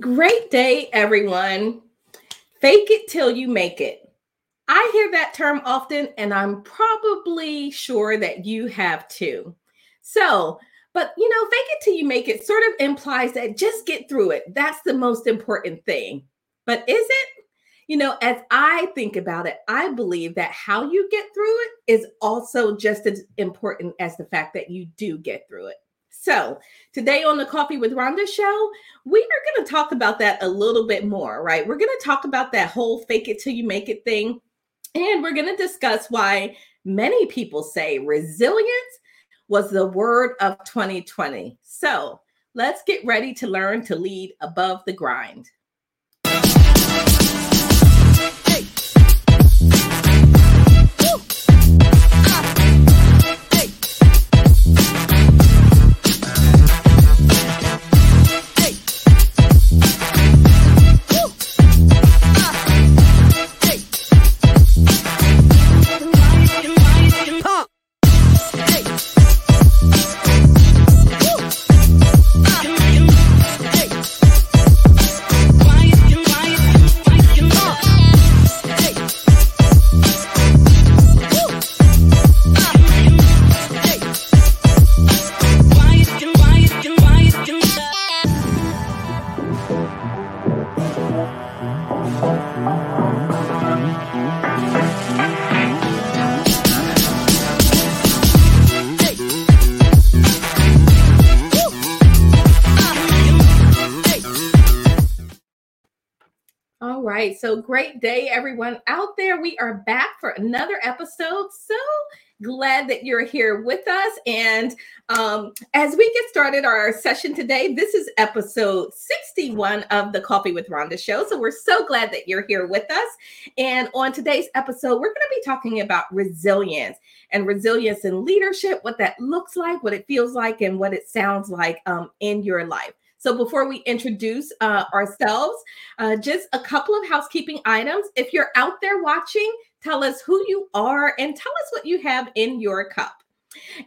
Great day, everyone. Fake it till you make it. I hear that term often, and I'm probably sure that you have too. So, but you know, fake it till you make it sort of implies that just get through it. That's the most important thing. But is it? You know, as I think about it, I believe that how you get through it is also just as important as the fact that you do get through it. So, today on the Coffee with Rhonda show, we are going to talk about that a little bit more, right? We're going to talk about that whole fake it till you make it thing. And we're going to discuss why many people say resilience was the word of 2020. So, let's get ready to learn to lead above the grind. So great day, everyone out there. We are back for another episode. So glad that you're here with us. And um, as we get started our session today, this is episode 61 of the Coffee with Rhonda show. So we're so glad that you're here with us. And on today's episode, we're going to be talking about resilience and resilience in leadership, what that looks like, what it feels like, and what it sounds like um, in your life. So before we introduce uh, ourselves, uh, just a couple of housekeeping items. If you're out there watching, tell us who you are and tell us what you have in your cup.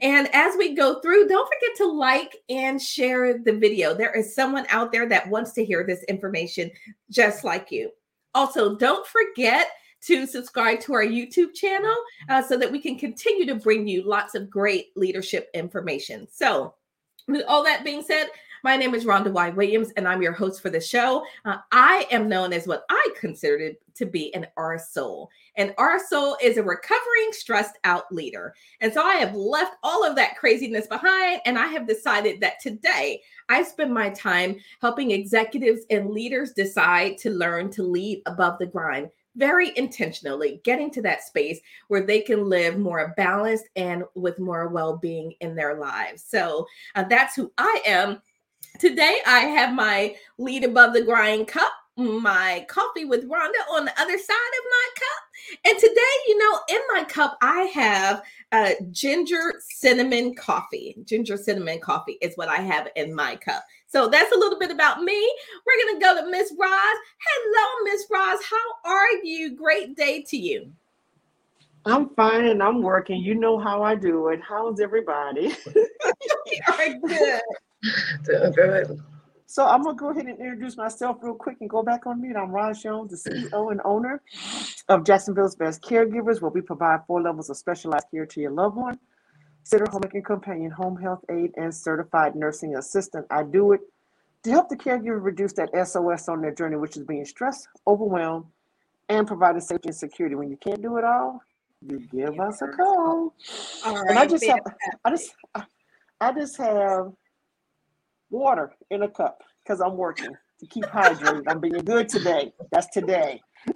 And as we go through, don't forget to like and share the video. There is someone out there that wants to hear this information just like you. Also, don't forget to subscribe to our YouTube channel uh, so that we can continue to bring you lots of great leadership information. So, with all that being said, my name is Rhonda Y. Williams, and I'm your host for the show. Uh, I am known as what I consider to be an R soul. And R soul is a recovering, stressed out leader. And so I have left all of that craziness behind, and I have decided that today I spend my time helping executives and leaders decide to learn to lead above the grind very intentionally getting to that space where they can live more balanced and with more well-being in their lives so uh, that's who i am Today, I have my lead above the grind cup, my coffee with Rhonda on the other side of my cup. And today, you know, in my cup, I have uh, ginger cinnamon coffee. Ginger cinnamon coffee is what I have in my cup. So that's a little bit about me. We're going to go to Miss Roz. Hello, Miss Roz. How are you? Great day to you. I'm fine and I'm working. You know how I do it. How's everybody? we are good. Doing good. So I'm gonna go ahead and introduce myself real quick and go back on mute. I'm Roz Jones, the CEO and owner of Jacksonville's Best Caregivers, where we provide four levels of specialized care to your loved one: sitter, homemaking companion, home health aide, and certified nursing assistant. I do it to help the caregiver reduce that SOS on their journey, which is being stressed, overwhelmed, and providing safety and security. When you can't do it all, you give us a call. All right, and I just have, I just, I just have water in a cup because I'm working to keep hydrated. I'm being good today. That's today.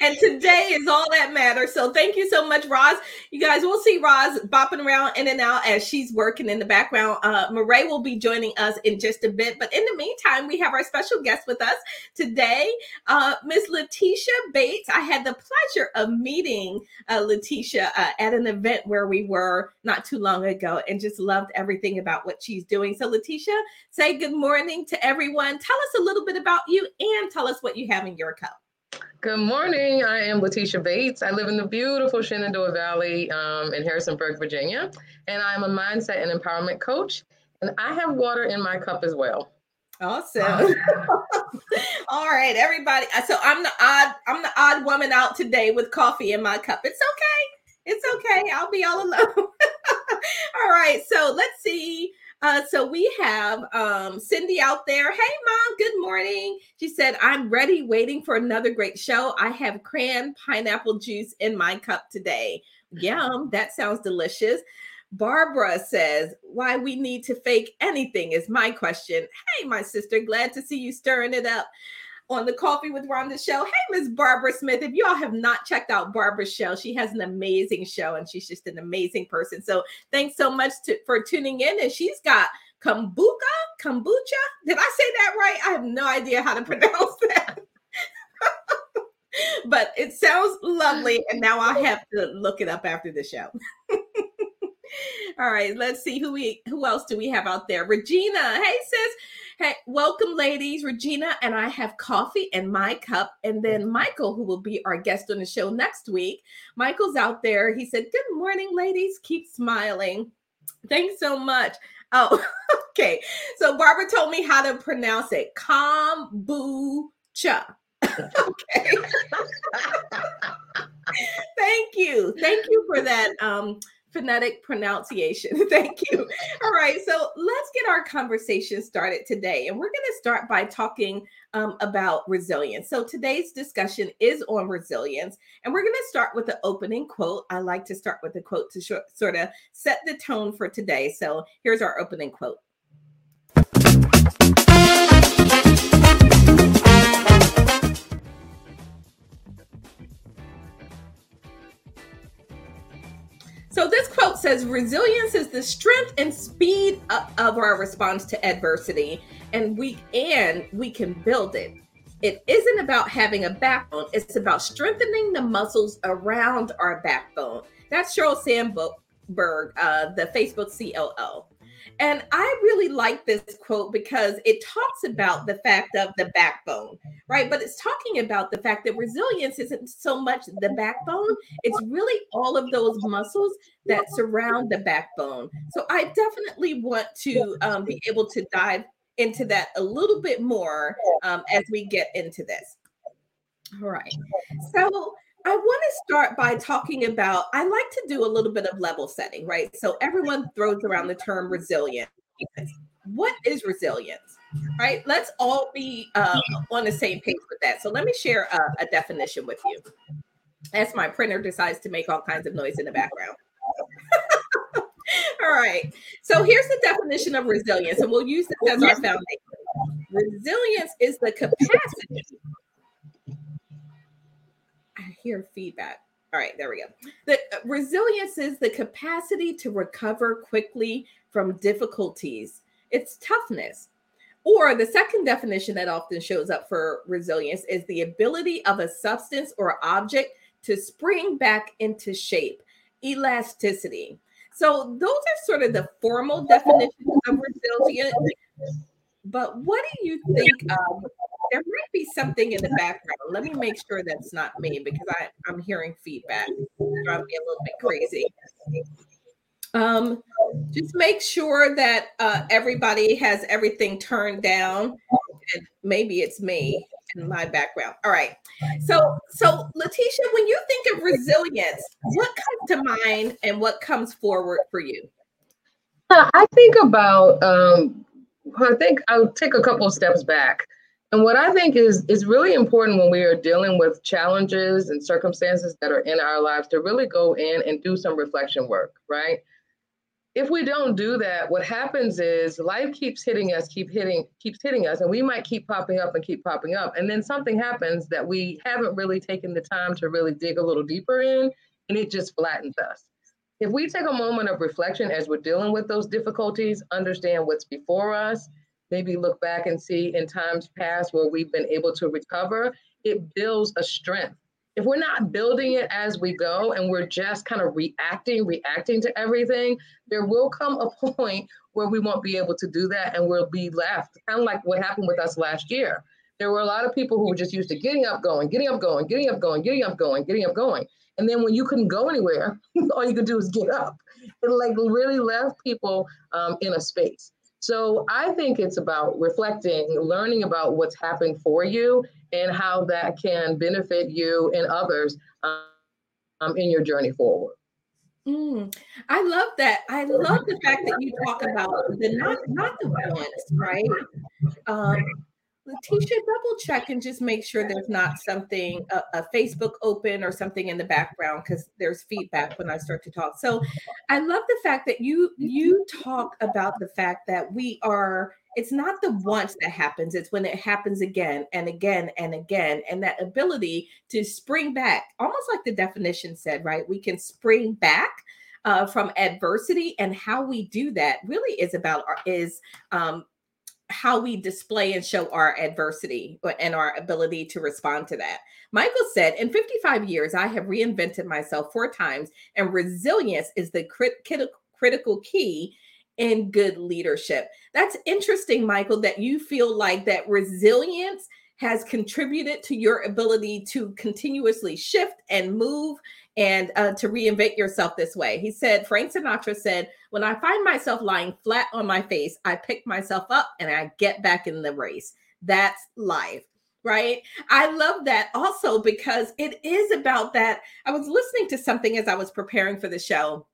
and today is all that matters. So thank you so much, Roz. You guys will see Roz bopping around in and out as she's working in the background. Uh, Mireille will be joining us in just a bit. But in the meantime, we have our special guest with us today, uh, Miss Letitia Bates. I had the pleasure of meeting uh, Letitia uh, at an event where we were not too long ago and just loved everything about what she's doing. So, Letitia, say good morning to everyone. Tell us a little bit about you and tell us what you have in your cup. Good morning. I am Letitia Bates. I live in the beautiful Shenandoah Valley um, in Harrisonburg, Virginia, and I'm a mindset and empowerment coach. And I have water in my cup as well. Awesome. All right, everybody. Uh, so I'm the odd, I'm the odd woman out today with coffee in my cup. It's okay. It's okay. I'll be all alone. all right. So let's see. Uh, so we have um, Cindy out there. Hey, mom. Good morning. She said, "I'm ready, waiting for another great show. I have cran pineapple juice in my cup today. Yum. That sounds delicious." Barbara says, Why we need to fake anything is my question. Hey, my sister, glad to see you stirring it up on the Coffee with Rhonda show. Hey, Miss Barbara Smith. If y'all have not checked out Barbara's show, she has an amazing show and she's just an amazing person. So thanks so much to, for tuning in. And she's got kombucha, kombucha. Did I say that right? I have no idea how to pronounce that. but it sounds lovely. And now I have to look it up after the show. All right, let's see who we who else do we have out there? Regina. Hey sis. Hey, welcome ladies. Regina and I have coffee in my cup and then Michael who will be our guest on the show next week. Michael's out there. He said, "Good morning ladies. Keep smiling." Thanks so much. Oh, okay. So Barbara told me how to pronounce it. Kombucha. okay. Thank you. Thank you for that um phonetic pronunciation. Thank you. All right, so let's get our conversation started today. And we're going to start by talking um, about resilience. So today's discussion is on resilience. And we're going to start with the opening quote. I like to start with a quote to sort of set the tone for today. So here's our opening quote. Says resilience is the strength and speed of our response to adversity and we and we can build it. It isn't about having a backbone, it's about strengthening the muscles around our backbone. That's Sheryl Sandberg, uh, the Facebook COO. And I really like this quote because it talks about the fact of the backbone, right? But it's talking about the fact that resilience isn't so much the backbone, it's really all of those muscles that surround the backbone. So I definitely want to um, be able to dive into that a little bit more um, as we get into this. All right. So I want to start by talking about, I like to do a little bit of level setting, right? So everyone throws around the term resilient. What is resilience? Right? Let's all be uh, on the same page with that. So let me share a, a definition with you as my printer decides to make all kinds of noise in the background. all right. So here's the definition of resilience, and we'll use this as our foundation. Resilience is the capacity hear feedback. All right, there we go. The uh, resilience is the capacity to recover quickly from difficulties. It's toughness. Or the second definition that often shows up for resilience is the ability of a substance or object to spring back into shape, elasticity. So those are sort of the formal definitions of resilience. But what do you think um, there might be something in the background. Let me make sure that's not me because I, I'm hearing feedback. Drive me a little bit crazy. Um, just make sure that uh, everybody has everything turned down. And maybe it's me in my background. All right. So, so Letitia, when you think of resilience, what comes to mind and what comes forward for you? I think about. Um, I think I'll take a couple of steps back. And what I think is is really important when we are dealing with challenges and circumstances that are in our lives to really go in and do some reflection work, right? If we don't do that, what happens is life keeps hitting us, keep hitting, keeps hitting us, and we might keep popping up and keep popping up. And then something happens that we haven't really taken the time to really dig a little deeper in, and it just flattens us. If we take a moment of reflection as we're dealing with those difficulties, understand what's before us, maybe look back and see in times past where we've been able to recover, it builds a strength. If we're not building it as we go and we're just kind of reacting, reacting to everything, there will come a point where we won't be able to do that and we'll be left, kind of like what happened with us last year. There were a lot of people who were just used to getting up, going, getting up, going, getting up, going, getting up, going, getting up, going. And then when you couldn't go anywhere, all you could do is get up. It like really left people um, in a space. So I think it's about reflecting, learning about what's happened for you and how that can benefit you and others um, in your journey forward. Mm, I love that. I love the fact that you talk about the not not the wants, right? Um, Letitia, double check and just make sure there's not something a, a Facebook open or something in the background because there's feedback when I start to talk. So I love the fact that you you talk about the fact that we are it's not the once that happens, it's when it happens again and again and again. And that ability to spring back, almost like the definition said, right? We can spring back uh, from adversity and how we do that really is about our, is um, how we display and show our adversity uh, and our ability to respond to that. Michael said, In 55 years, I have reinvented myself four times, and resilience is the crit- critical key in good leadership. That's interesting, Michael, that you feel like that resilience has contributed to your ability to continuously shift and move and uh, to reinvent yourself this way. He said, Frank Sinatra said, When I find myself lying flat on my face, I pick myself up and I get back in the race. That's life. Right. I love that also because it is about that. I was listening to something as I was preparing for the show,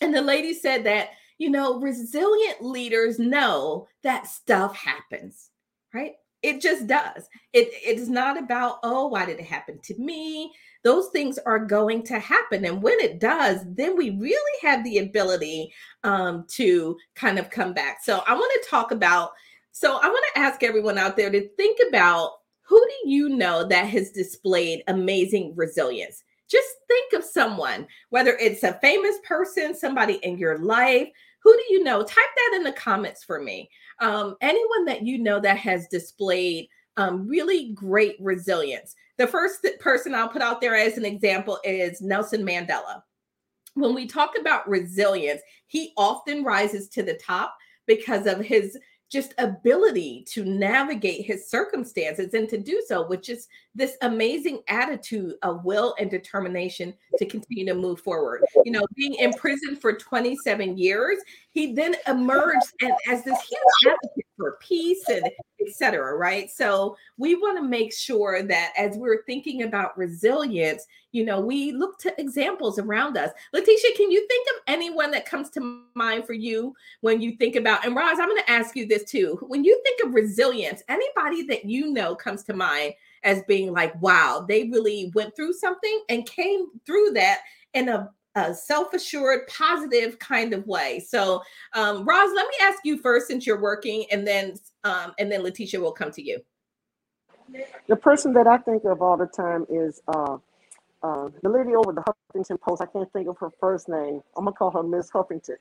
and the lady said that, you know, resilient leaders know that stuff happens, right? It just does. It, it is not about, oh, why did it happen to me? those things are going to happen. And when it does, then we really have the ability um, to kind of come back. So I want to talk about, so I want to ask everyone out there to think about who do you know that has displayed amazing resilience? Just think of someone, whether it's a famous person, somebody in your life. Who do you know? Type that in the comments for me. Um, anyone that you know that has displayed um, really great resilience. The first person I'll put out there as an example is Nelson Mandela. When we talk about resilience, he often rises to the top because of his just ability to navigate his circumstances and to do so with just this amazing attitude of will and determination to continue to move forward. You know, being in prison for 27 years, he then emerged and as this huge advocate for peace and etc. Right. So we want to make sure that as we're thinking about resilience, you know, we look to examples around us. Letitia, can you think of anyone that comes to mind for you when you think about, and Roz, I'm going to ask you this too. When you think of resilience, anybody that you know comes to mind as being like, wow, they really went through something and came through that in a a self-assured positive kind of way so um roz let me ask you first since you're working and then um and then letitia will come to you the person that i think of all the time is uh uh, the lady over the Huffington Post, I can't think of her first name. I'm gonna call her Miss Huffington.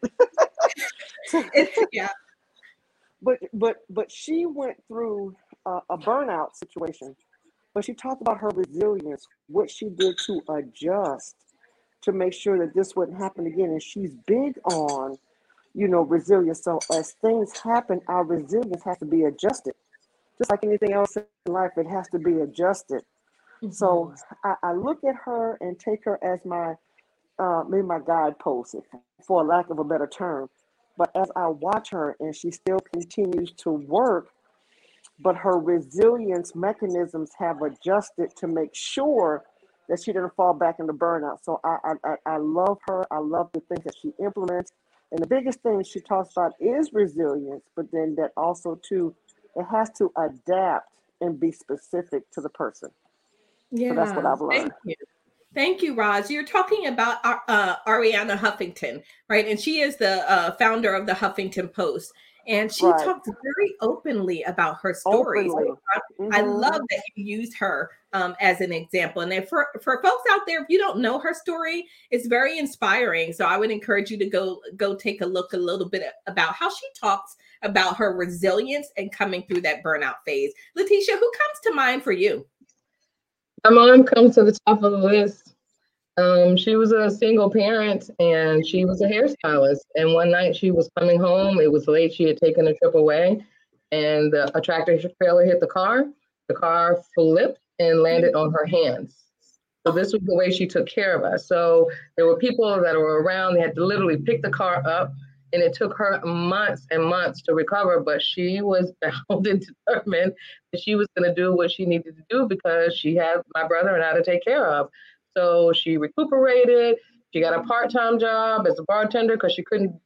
yeah. But but but she went through a, a burnout situation, but she talked about her resilience, what she did to adjust to make sure that this wouldn't happen again. And she's big on, you know, resilience. So as things happen, our resilience has to be adjusted. Just like anything else in life, it has to be adjusted. Mm-hmm. So I, I, look at her and take her as my uh, maybe my guidepost, for lack of a better term. But as I watch her and she still continues to work, but her resilience mechanisms have adjusted to make sure that she didn't fall back into burnout. So I, I, I love her. I love the things that she implements. And the biggest thing she talks about is resilience, but then that also too, it has to adapt and be specific to the person. Yeah, so that's what I've learned. Thank you. Thank you, Roz. You're talking about uh, uh, Arianna Huffington, right? And she is the uh, founder of the Huffington Post and she right. talked very openly about her stories. mm-hmm. I, love that you used her um, as an example. And for, for folks out there, if you don't know her story, it's very inspiring. So I would encourage you to go go take a look a little bit about how she talks about her resilience and coming through that burnout phase. Letitia, who comes to mind for you? My mom comes to the top of the list. Um, she was a single parent and she was a hairstylist. And one night she was coming home. It was late. She had taken a trip away, and the, a tractor trailer hit the car. The car flipped and landed on her hands. So this was the way she took care of us. So there were people that were around. They had to literally pick the car up and it took her months and months to recover, but she was bound and determined that she was going to do what she needed to do because she had my brother and I to take care of. So she recuperated. She got a part-time job as a bartender because she couldn't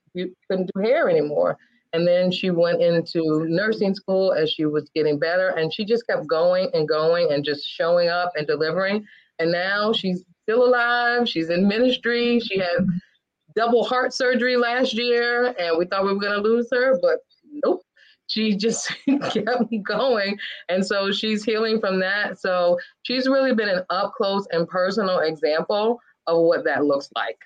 couldn't do hair anymore. And then she went into nursing school as she was getting better, and she just kept going and going and just showing up and delivering. And now she's still alive. She's in ministry. She had double heart surgery last year, and we thought we were going to lose her, but nope. She just kept me going. And so she's healing from that. So she's really been an up close and personal example of what that looks like.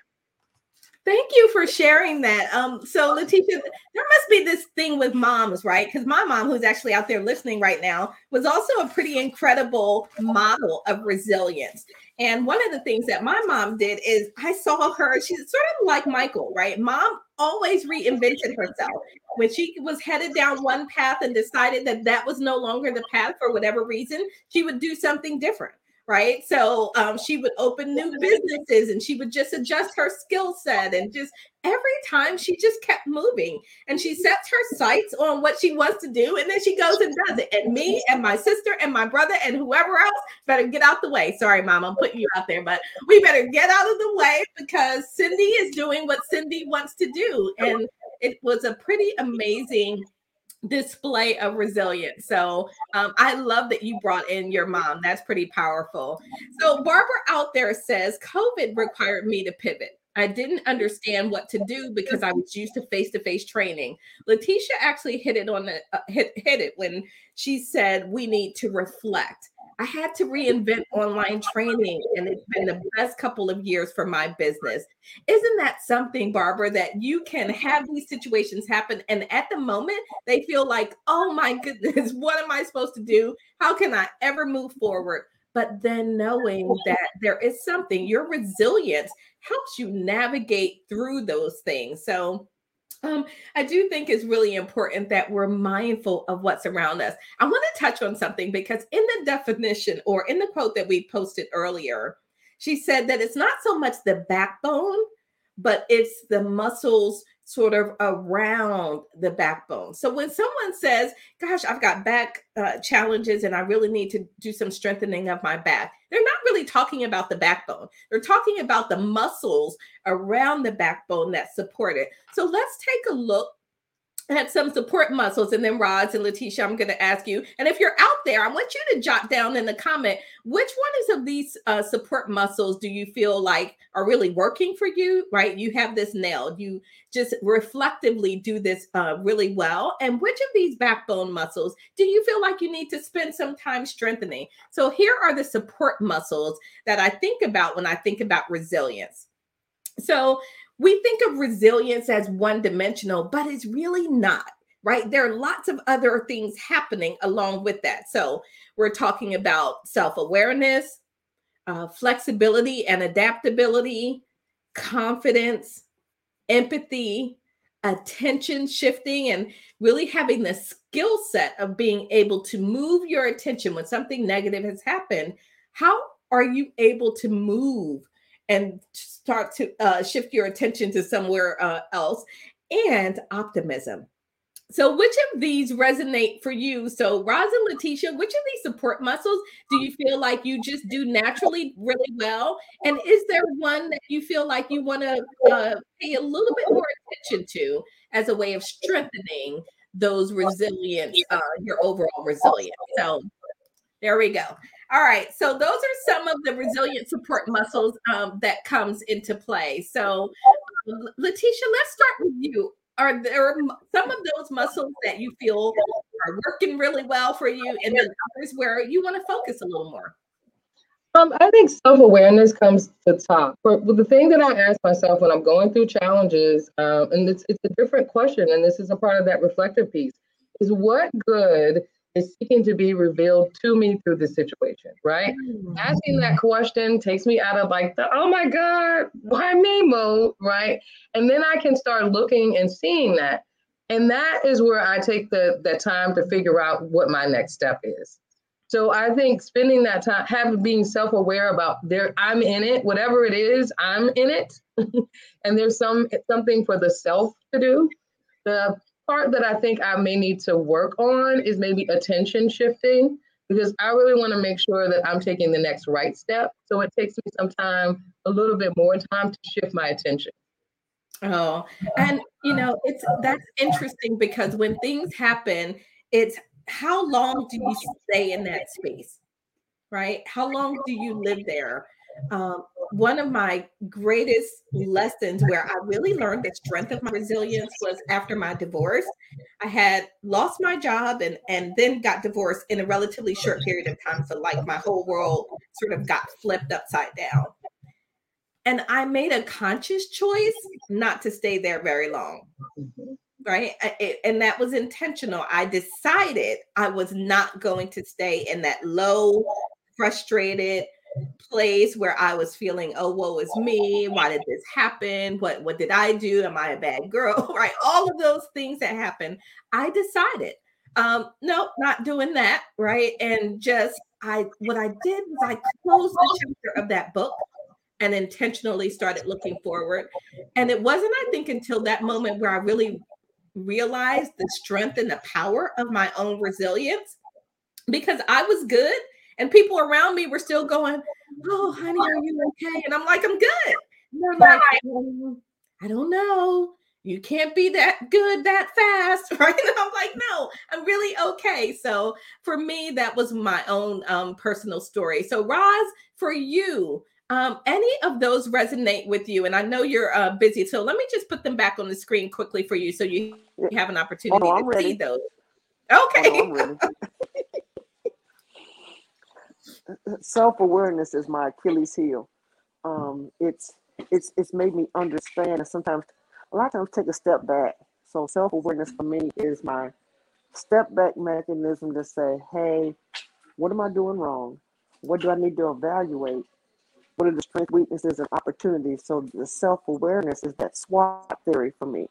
Thank you for sharing that. Um, so Letitia, there must be this thing with moms, right? Because my mom, who's actually out there listening right now, was also a pretty incredible model of resilience. And one of the things that my mom did is I saw her, she's sort of like Michael, right? Mom always reinvented herself. When she was headed down one path and decided that that was no longer the path for whatever reason, she would do something different right? So um, she would open new businesses and she would just adjust her skill set and just every time she just kept moving and she sets her sights on what she wants to do and then she goes and does it. And me and my sister and my brother and whoever else better get out the way. Sorry, mom, I'm putting you out there, but we better get out of the way because Cindy is doing what Cindy wants to do. And it was a pretty amazing display of resilience. So um, I love that you brought in your mom. That's pretty powerful. So Barbara out there says COVID required me to pivot. I didn't understand what to do because I was used to face-to-face training. Letitia actually hit it on the uh, hit hit it when she said we need to reflect. I had to reinvent online training, and it's been the best couple of years for my business. Isn't that something, Barbara, that you can have these situations happen? And at the moment, they feel like, oh my goodness, what am I supposed to do? How can I ever move forward? But then knowing that there is something, your resilience helps you navigate through those things. So, um, I do think it's really important that we're mindful of what's around us. I want to touch on something because in the definition or in the quote that we posted earlier, she said that it's not so much the backbone, but it's the muscles sort of around the backbone. So when someone says, Gosh, I've got back uh, challenges and I really need to do some strengthening of my back, they're not really talking about the backbone. They're talking about the muscles around the backbone that support it. So let's take a look had some support muscles. And then Roz and Letitia, I'm going to ask you. And if you're out there, I want you to jot down in the comment which one of these uh, support muscles do you feel like are really working for you? Right? You have this nailed. You just reflectively do this uh, really well. And which of these backbone muscles do you feel like you need to spend some time strengthening? So here are the support muscles that I think about when I think about resilience. So we think of resilience as one dimensional, but it's really not, right? There are lots of other things happening along with that. So we're talking about self awareness, uh, flexibility and adaptability, confidence, empathy, attention shifting, and really having the skill set of being able to move your attention when something negative has happened. How are you able to move and start to uh, shift your attention to somewhere uh, else and optimism. So, which of these resonate for you? So, Roz and Letitia, which of these support muscles do you feel like you just do naturally really well? And is there one that you feel like you want to uh, pay a little bit more attention to as a way of strengthening those resilience, uh, your overall resilience? So, there we go. All right. So those are some of the resilient support muscles um, that comes into play. So Letitia, let's start with you. Are there some of those muscles that you feel are working really well for you and then others where you want to focus a little more? Um, I think self-awareness comes to top. But the thing that I ask myself when I'm going through challenges, um, and it's, it's a different question, and this is a part of that reflective piece, is what good is seeking to be revealed to me through the situation, right? Mm-hmm. Asking that question takes me out of like the oh my God, why me mode, right? And then I can start looking and seeing that. And that is where I take the, the time to figure out what my next step is. So I think spending that time, having being self-aware about there, I'm in it, whatever it is, I'm in it. and there's some something for the self to do The part that I think I may need to work on is maybe attention shifting because I really want to make sure that I'm taking the next right step. So it takes me some time, a little bit more time to shift my attention. Oh, and you know, it's that's interesting because when things happen, it's how long do you stay in that space? Right? How long do you live there? Um, one of my greatest lessons where I really learned the strength of my resilience was after my divorce. I had lost my job and, and then got divorced in a relatively short period of time. So, like, my whole world sort of got flipped upside down. And I made a conscious choice not to stay there very long. Right. And that was intentional. I decided I was not going to stay in that low, frustrated, place where I was feeling, oh, woe is me. Why did this happen? What what did I do? Am I a bad girl? right. All of those things that happen. I decided, um, no, not doing that. Right. And just I what I did was I closed the chapter of that book and intentionally started looking forward. And it wasn't, I think, until that moment where I really realized the strength and the power of my own resilience because I was good and people around me were still going, Oh, honey, are you okay? And I'm like, I'm good. And they're like, oh, I don't know. You can't be that good that fast, right? And I'm like, no, I'm really okay. So for me, that was my own um, personal story. So Roz, for you, um, any of those resonate with you? And I know you're uh, busy, so let me just put them back on the screen quickly for you, so you have an opportunity oh, to ready. see those. Okay. Oh, self awareness is my Achilles heel. Um, it's it's it's made me understand, and sometimes a lot of times take a step back. So self awareness for me is my step back mechanism to say, hey, what am I doing wrong? What do I need to evaluate? What are the strengths, weaknesses, and opportunities? So the self awareness is that SWOT theory for me.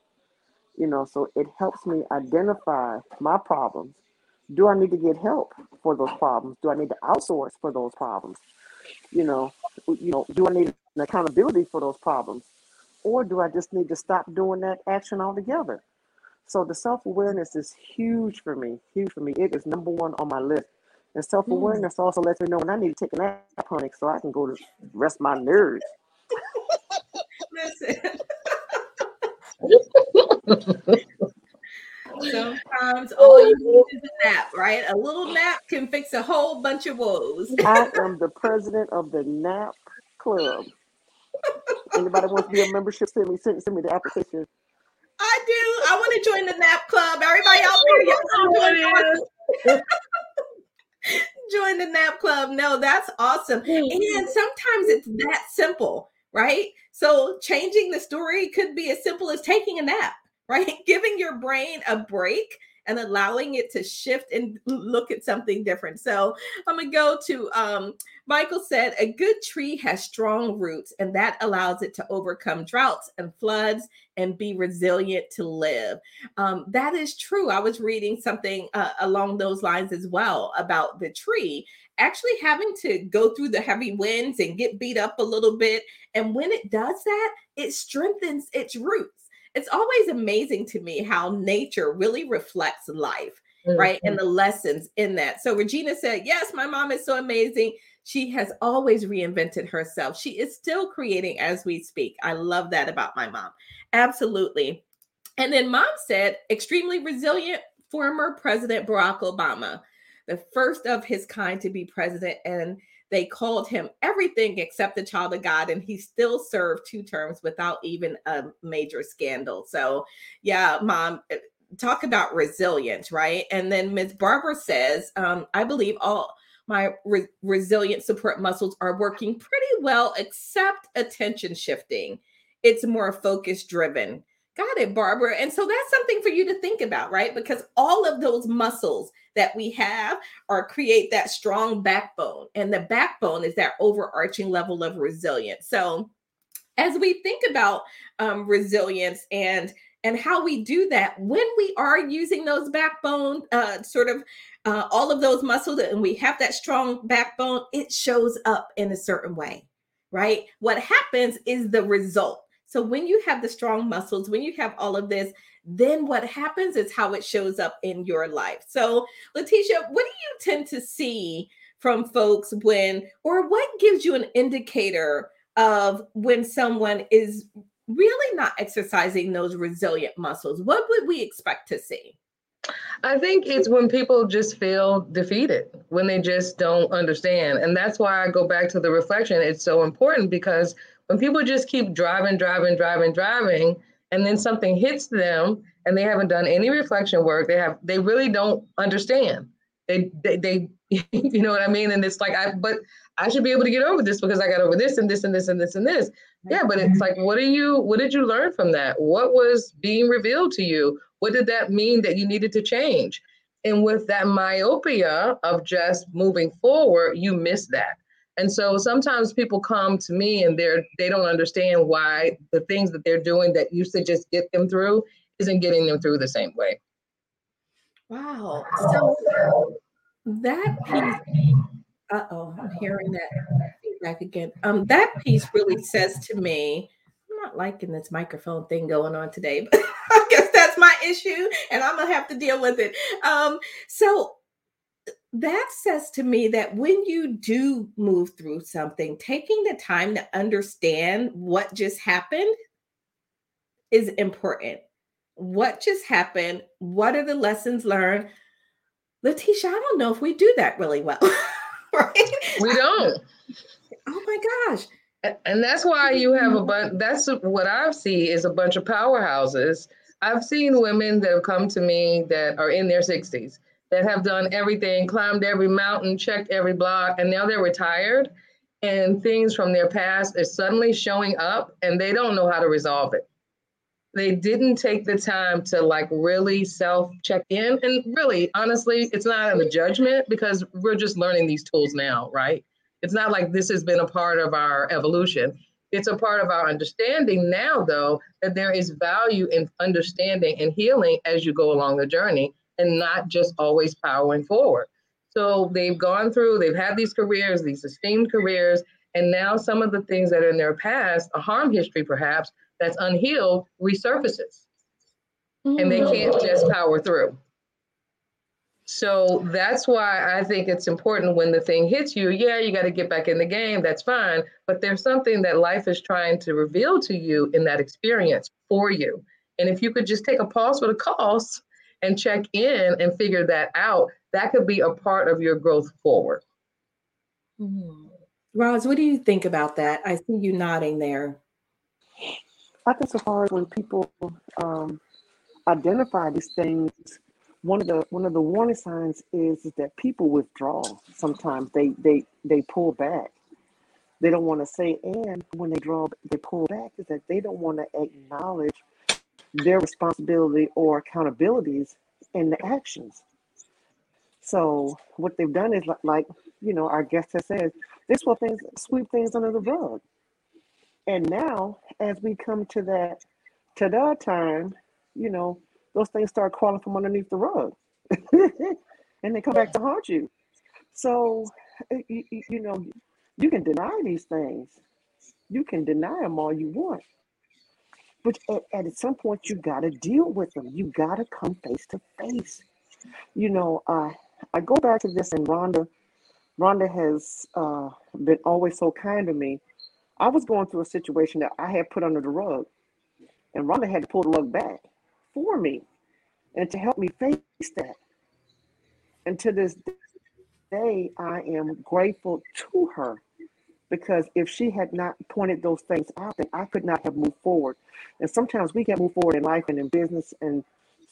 You know, so it helps me identify my problems do I need to get help for those problems? Do I need to outsource for those problems? You know, you know, do I need an accountability for those problems? Or do I just need to stop doing that action altogether? So the self-awareness is huge for me, huge for me. It is number one on my list. And self-awareness mm. also lets me know when I need to take a nap, honey, so I can go to rest my nerves. Listen. Sometimes all you need is a nap, right? A little nap can fix a whole bunch of woes. I am the president of the nap club. Anybody wants to be a membership, send me send, send me the application. I do. I want to join the nap club. Everybody out there, y'all join the nap club. No, that's awesome. And sometimes it's that simple, right? So changing the story could be as simple as taking a nap right? Giving your brain a break and allowing it to shift and look at something different. So I'm gonna go to um, Michael said a good tree has strong roots and that allows it to overcome droughts and floods and be resilient to live. Um, that is true. I was reading something uh, along those lines as well about the tree actually having to go through the heavy winds and get beat up a little bit. And when it does that, it strengthens its roots it's always amazing to me how nature really reflects life, mm-hmm. right? And mm-hmm. the lessons in that. So Regina said, Yes, my mom is so amazing. She has always reinvented herself. She is still creating as we speak. I love that about my mom. Absolutely. And then mom said, extremely resilient former President Barack Obama, the first of his kind to be president. And they called him everything except the child of God, and he still served two terms without even a major scandal. So, yeah, mom, eh, talk about resilience, right? And then Ms. Barbara says, um, I believe all my re- resilient support muscles are working pretty well, except attention shifting. It's more focus driven. Got it, Barbara. And so that's something for you to think about, right? Because all of those muscles that we have are create that strong backbone. And the backbone is that overarching level of resilience. So as we think about um, resilience and and how we do that when we are using those backbone uh, sort of uh, all of those muscles and we have that strong backbone it shows up in a certain way right what happens is the result so when you have the strong muscles, when you have all of this, then what happens is how it shows up in your life. So, Letitia, what do you tend to see from folks when, or what gives you an indicator of when someone is really not exercising those resilient muscles? What would we expect to see? I think it's when people just feel defeated, when they just don't understand. And that's why I go back to the reflection. It's so important because when people just keep driving, driving, driving, driving, and then something hits them and they haven't done any reflection work, they have they really don't understand. They they, they you know what I mean? And it's like I but I should be able to get over this because I got over this and this and this and this and this. Yeah, but it's like what are you what did you learn from that? What was being revealed to you? What did that mean that you needed to change? And with that myopia of just moving forward, you miss that. And so sometimes people come to me and they're they don't understand why the things that they're doing that used to just get them through isn't getting them through the same way. Wow. So that piece, uh oh, I'm hearing that feedback again. Um, that piece really says to me, I'm not liking this microphone thing going on today, but I guess that's my issue and I'm gonna have to deal with it. Um, so that says to me that when you do move through something, taking the time to understand what just happened is important. What just happened? What are the lessons learned? Letitia, I don't know if we do that really well. right? We don't. Oh my gosh. And that's why you have a mm-hmm. bunch. That's what I see is a bunch of powerhouses. I've seen women that have come to me that are in their 60s that have done everything, climbed every mountain, checked every block, and now they're retired. And things from their past is suddenly showing up and they don't know how to resolve it. They didn't take the time to like really self check in. And really, honestly, it's not a judgment because we're just learning these tools now, right? It's not like this has been a part of our evolution. It's a part of our understanding now, though, that there is value in understanding and healing as you go along the journey and not just always powering forward. So they've gone through, they've had these careers, these esteemed careers, and now some of the things that are in their past, a harm history perhaps, that's unhealed, resurfaces. And they mm. can't just power through. So that's why I think it's important when the thing hits you. Yeah, you got to get back in the game. That's fine. But there's something that life is trying to reveal to you in that experience for you. And if you could just take a pause with a cause and check in and figure that out, that could be a part of your growth forward. Mm-hmm. Roz, what do you think about that? I see you nodding there. I think so far as when people um, identify these things, one of the one of the warning signs is, is that people withdraw. Sometimes they they they pull back. They don't want to say, and when they draw, they pull back is that they don't want to acknowledge their responsibility or accountabilities in the actions. So what they've done is like, you know, our guest has said, they sweep things, sweep things under the rug. And now, as we come to that that time, you know, those things start crawling from underneath the rug, and they come back to haunt you. So, you, you know, you can deny these things, you can deny them all you want, but at, at some point, you got to deal with them. You got to come face to face. You know, uh, I go back to this, and Rhonda, Rhonda has uh, been always so kind to me. I was going through a situation that I had put under the rug, and Rhonda had to pull the rug back for me and to help me face that. And to this day, I am grateful to her because if she had not pointed those things out, then I could not have moved forward. And sometimes we can't move forward in life and in business and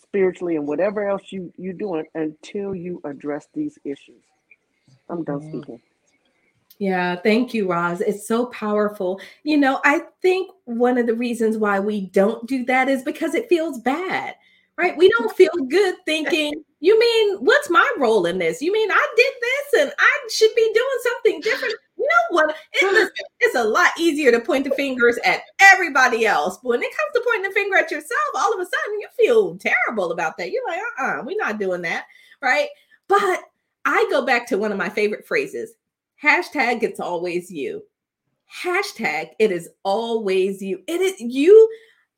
spiritually and whatever else you you doing until you address these issues. I'm done speaking. Yeah, thank you, Roz. It's so powerful. You know, I think one of the reasons why we don't do that is because it feels bad, right? We don't feel good thinking, you mean, what's my role in this? You mean I did this and I should be doing something different? You know what? It's, it's a lot easier to point the fingers at everybody else. But when it comes to pointing the finger at yourself, all of a sudden you feel terrible about that. You're like, uh uh-uh, uh, we're not doing that. Right. But I go back to one of my favorite phrases hashtag it's always you. Hashtag it is always you. It is you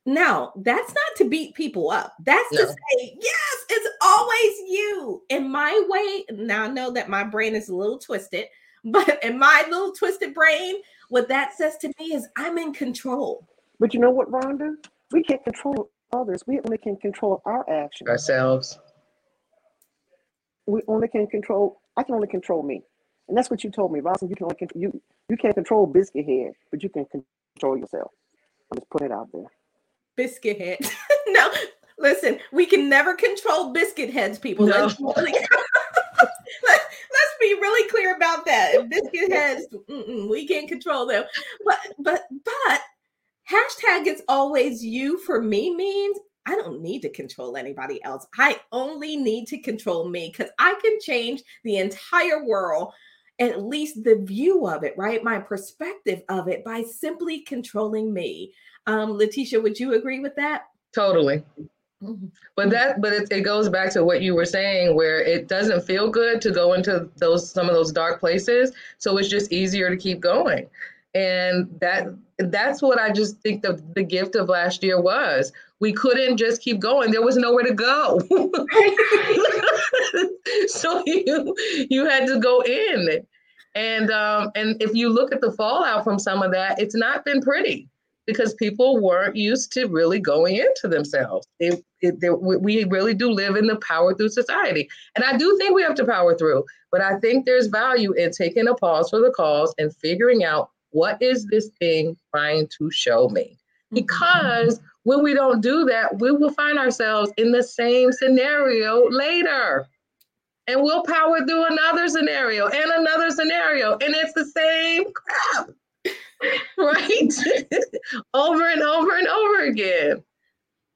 now, that's not to beat people up. That's no. to say, yes, it's always you. In my way, now I know that my brain is a little twisted, but in my little twisted brain, what that says to me is I'm in control. But you know what, Rhonda? We can't control others. We only can control our actions. Ourselves. We only can control, I can only control me. And that's what you told me, Roslyn. You can only control, you you can't control biscuit head, but you can control yourself. I'm just putting it out there biscuit head. no, listen, we can never control biscuit heads, people. No. Let's, really, let, us be really clear about that. Biscuit heads, we can't control them. But but but hashtag it's always you for me means I don't need to control anybody else. I only need to control me because I can change the entire world at least the view of it, right? My perspective of it by simply controlling me. Um, Letitia, would you agree with that? Totally. Mm-hmm. But that, but it, it goes back to what you were saying, where it doesn't feel good to go into those some of those dark places. So it's just easier to keep going, and that that's what I just think the the gift of last year was. We couldn't just keep going. There was nowhere to go. so you you had to go in, and um, and if you look at the fallout from some of that, it's not been pretty because people weren't used to really going into themselves. It, it, they, we really do live in the power through society, and I do think we have to power through. But I think there's value in taking a pause for the cause and figuring out what is this thing trying to show me, mm-hmm. because when we don't do that, we will find ourselves in the same scenario later and we'll power through another scenario and another scenario, and it's the same crap, right? over and over and over again.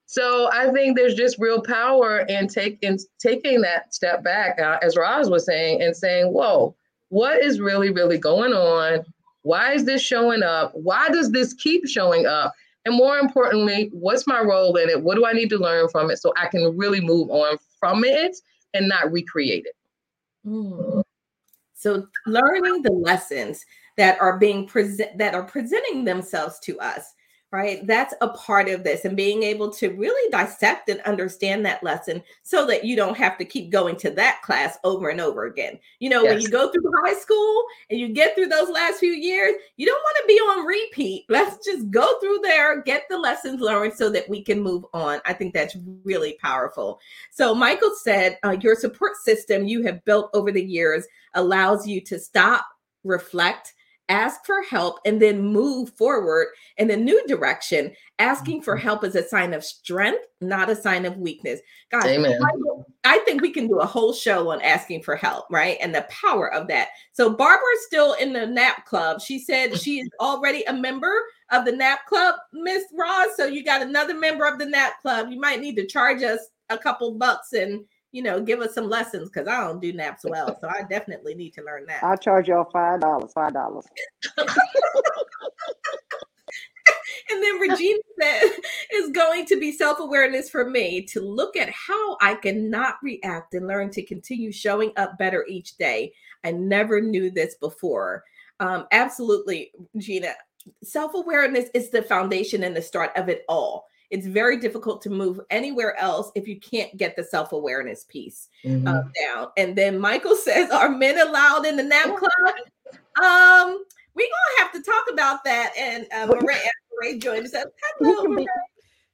So I think there's just real power in taking taking that step back, uh, as Roz was saying, and saying, "Whoa, what is really, really going on? Why is this showing up? Why does this keep showing up?" And more importantly, what's my role in it? What do I need to learn from it so I can really move on from it and not recreate it. Mm. So learning the lessons that are being present that are presenting themselves to us right? That's a part of this and being able to really dissect and understand that lesson so that you don't have to keep going to that class over and over again. You know, yes. when you go through high school and you get through those last few years, you don't want to be on repeat. Let's just go through there, get the lessons learned so that we can move on. I think that's really powerful. So, Michael said, uh, Your support system you have built over the years allows you to stop, reflect, ask for help, and then move forward in a new direction. Asking for mm-hmm. help is a sign of strength, not a sign of weakness. Guys, Amen. I think we can do a whole show on asking for help, right? And the power of that. So Barbara's still in the NAP club. She said she is already a member of the NAP club, Miss Roz. So you got another member of the NAP club. You might need to charge us a couple bucks and you know, give us some lessons because I don't do naps well. So I definitely need to learn that. I'll charge y'all five dollars, five dollars. and then Regina said, is going to be self awareness for me to look at how I can not react and learn to continue showing up better each day. I never knew this before. Um, absolutely, Gina. Self awareness is the foundation and the start of it all it's very difficult to move anywhere else if you can't get the self-awareness piece uh, mm-hmm. uh, down and then michael says are men allowed in the nap club um we're gonna have to talk about that and uh, Mireille, Mireille joined us hello Mireille.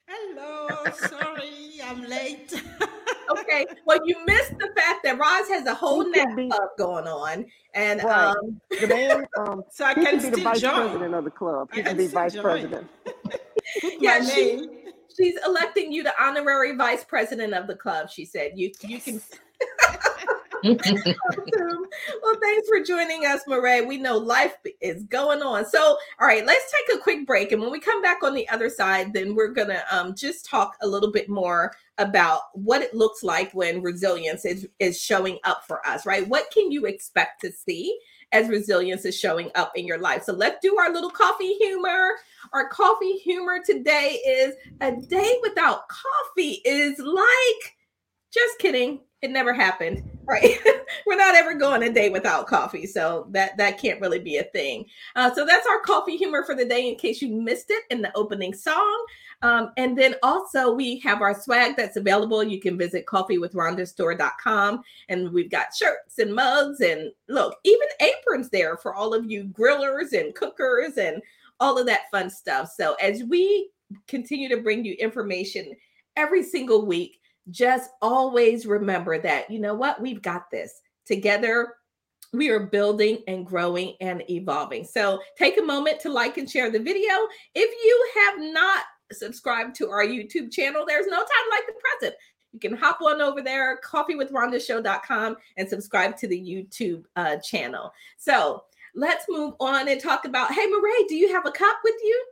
hello sorry i'm late okay well you missed the fact that Roz has a whole nap club going on and right. um the man um so i can, can be the vice join. president of the club he I can, can be vice join. president yeah, she, she's electing you the honorary vice president of the club. She said you you can. well, thanks for joining us, Mireille. We know life is going on. So, all right, let's take a quick break. And when we come back on the other side, then we're going to um, just talk a little bit more about what it looks like when resilience is, is showing up for us, right? What can you expect to see as resilience is showing up in your life? So, let's do our little coffee humor. Our coffee humor today is a day without coffee is like, just kidding, it never happened. Right. We're not ever going a day without coffee so that that can't really be a thing. Uh, so that's our coffee humor for the day in case you missed it in the opening song. Um, and then also we have our swag that's available. You can visit coffeewithrondastore.com and we've got shirts and mugs and look even aprons there for all of you grillers and cookers and all of that fun stuff. So as we continue to bring you information every single week just always remember that, you know what, we've got this together. We are building and growing and evolving. So take a moment to like and share the video. If you have not subscribed to our YouTube channel, there's no time like the present. You can hop on over there, coffeewithrondashow.com, and subscribe to the YouTube uh, channel. So let's move on and talk about. Hey, Mireille, do you have a cup with you?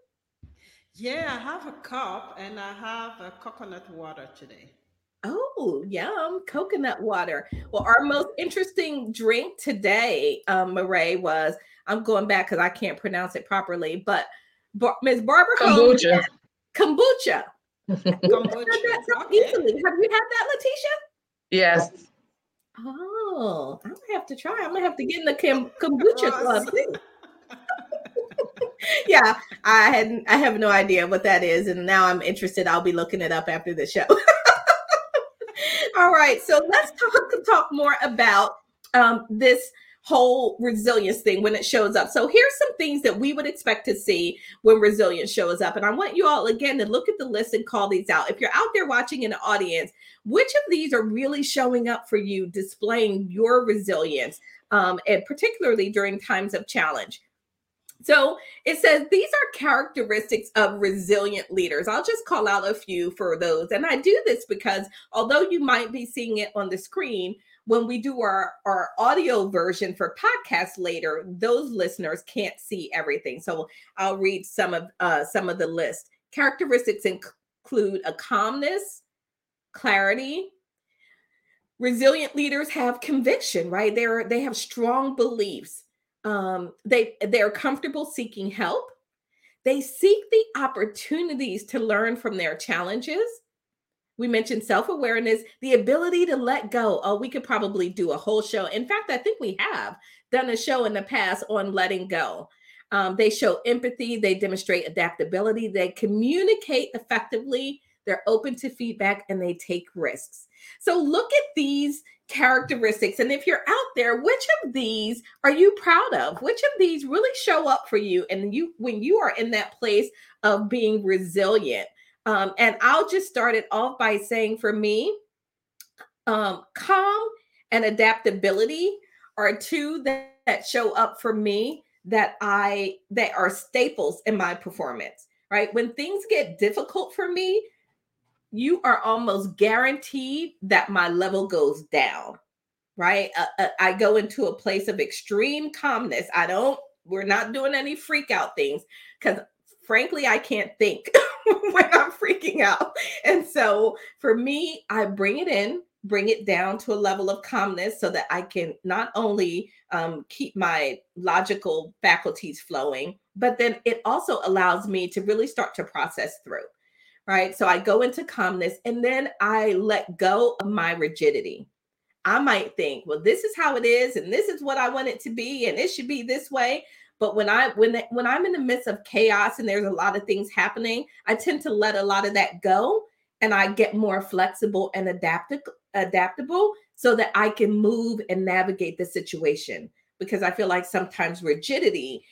Yeah, I have a cup and I have a coconut water today. Oh, yum. Coconut water. Well, our most interesting drink today, um, Mireille, was I'm going back because I can't pronounce it properly, but Bar- Ms. Barbara kombucha. kombucha. Kombucha. that so easily. Have you had that, Letitia? Yes. Oh, I'm gonna have to try. I'm gonna have to get in the kombucha club too. yeah, I had I have no idea what that is, and now I'm interested. I'll be looking it up after the show. All right, so let's talk talk more about um, this whole resilience thing when it shows up. So here's some things that we would expect to see when resilience shows up, and I want you all again to look at the list and call these out. If you're out there watching in the audience, which of these are really showing up for you, displaying your resilience, um, and particularly during times of challenge? So it says these are characteristics of resilient leaders. I'll just call out a few for those. And I do this because although you might be seeing it on the screen, when we do our, our audio version for podcast later, those listeners can't see everything. So I'll read some of uh, some of the list. Characteristics include a calmness, clarity. Resilient leaders have conviction, right? They're they have strong beliefs um they they're comfortable seeking help. They seek the opportunities to learn from their challenges. We mentioned self-awareness the ability to let go. Oh we could probably do a whole show. In fact i think we have done a show in the past on letting go. Um, they show empathy they demonstrate adaptability they communicate effectively they're open to feedback and they take risks so look at these characteristics. And if you're out there, which of these are you proud of? Which of these really show up for you? And you, when you are in that place of being resilient. Um, and I'll just start it off by saying for me, um, calm and adaptability are two that, that show up for me that I that are staples in my performance. Right. When things get difficult for me, you are almost guaranteed that my level goes down, right? Uh, uh, I go into a place of extreme calmness. I don't, we're not doing any freak out things because frankly, I can't think when I'm freaking out. And so for me, I bring it in, bring it down to a level of calmness so that I can not only um, keep my logical faculties flowing, but then it also allows me to really start to process through right? So I go into calmness and then I let go of my rigidity. I might think, well, this is how it is, and this is what I want it to be, and it should be this way. But when I when when I'm in the midst of chaos and there's a lot of things happening, I tend to let a lot of that go, and I get more flexible and adaptable adaptable so that I can move and navigate the situation. Because I feel like sometimes rigidity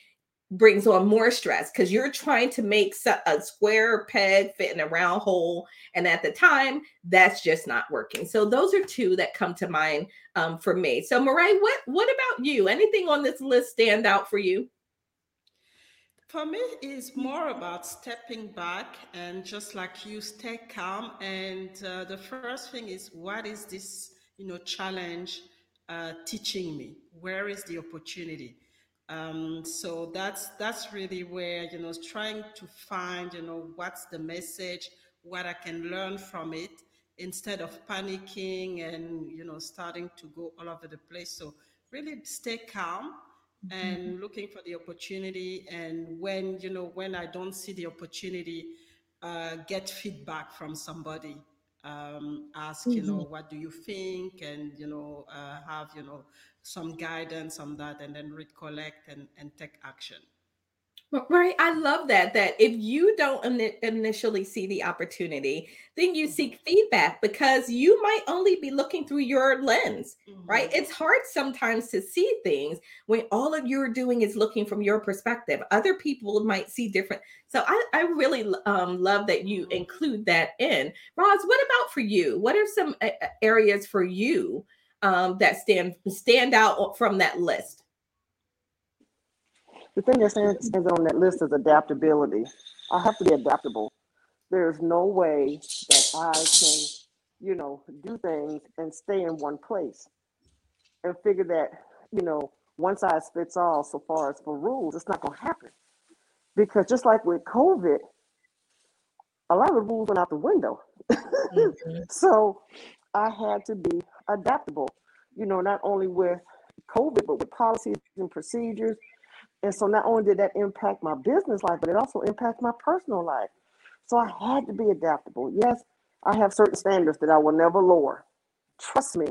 brings on more stress because you're trying to make a square peg fit in a round hole and at the time that's just not working so those are two that come to mind um, for me so Mireille, what what about you anything on this list stand out for you For me, it's more about stepping back and just like you, stay calm. And uh, the first thing is, what is this, you know, challenge uh, teaching me? Where is the opportunity? Um, so that's that's really where you know trying to find you know what's the message, what I can learn from it instead of panicking and you know starting to go all over the place. So really stay calm and looking for the opportunity. And when you know when I don't see the opportunity, uh, get feedback from somebody um, ask, you know, mm-hmm. what do you think, and you know, uh, have you know some guidance on that, and then recollect and, and take action. Right. I love that. That if you don't in- initially see the opportunity, then you seek mm-hmm. feedback because you might only be looking through your lens, mm-hmm. right? It's hard sometimes to see things when all of you're doing is looking from your perspective. Other people might see different. So I, I really um, love that you mm-hmm. include that in. Roz, what about for you? What are some uh, areas for you um, that stand stand out from that list? The thing that stands on that list is adaptability. I have to be adaptable. There's no way that I can, you know, do things and stay in one place and figure that, you know, one size fits all so far as for rules. It's not going to happen. Because just like with COVID, a lot of the rules went out the window. mm-hmm. So I had to be adaptable, you know, not only with COVID, but with policies and procedures and so not only did that impact my business life, but it also impacted my personal life. So I had to be adaptable. Yes, I have certain standards that I will never lower. Trust me,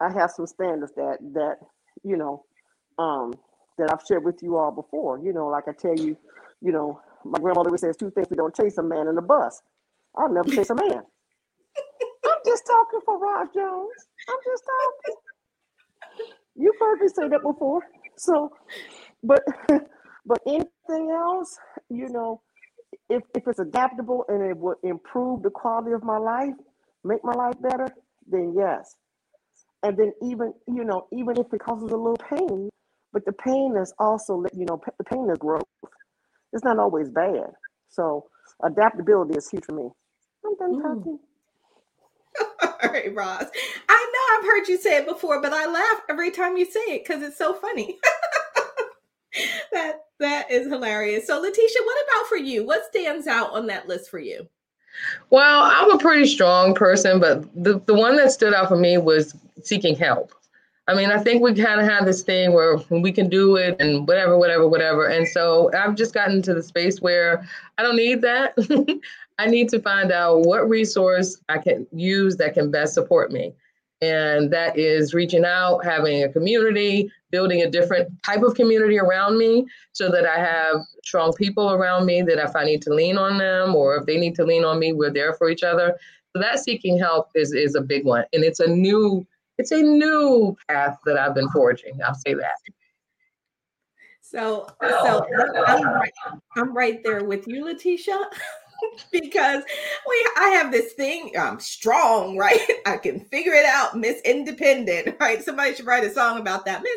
I have some standards that that you know um, that I've shared with you all before. You know, like I tell you, you know, my grandmother always says two things: we don't chase a man in a bus. I'll never chase a man. I'm just talking for Roz Jones. I'm just talking. You've heard me say that before. So but but anything else, you know, if if it's adaptable and it will improve the quality of my life, make my life better, then yes. And then even you know, even if it causes a little pain, but the pain is also you know the pain is growth. It's not always bad. So adaptability is huge for me. I'm done mm. talking. All right, Roz. I know I've heard you say it before, but I laugh every time you say it because it's so funny. that that is hilarious. So, Letitia, what about for you? What stands out on that list for you? Well, I'm a pretty strong person, but the, the one that stood out for me was seeking help. I mean, I think we kind of have this thing where we can do it and whatever, whatever, whatever. And so I've just gotten to the space where I don't need that. I need to find out what resource I can use that can best support me. And that is reaching out, having a community, building a different type of community around me so that I have strong people around me that if I need to lean on them or if they need to lean on me, we're there for each other. So that seeking help is, is a big one. And it's a new, it's a new path that I've been forging. I'll say that. So, so I'm right, I'm right there with you, Letitia. because we I have this thing, I'm strong, right? I can figure it out, Miss Independent, right? Somebody should write a song about that. Miss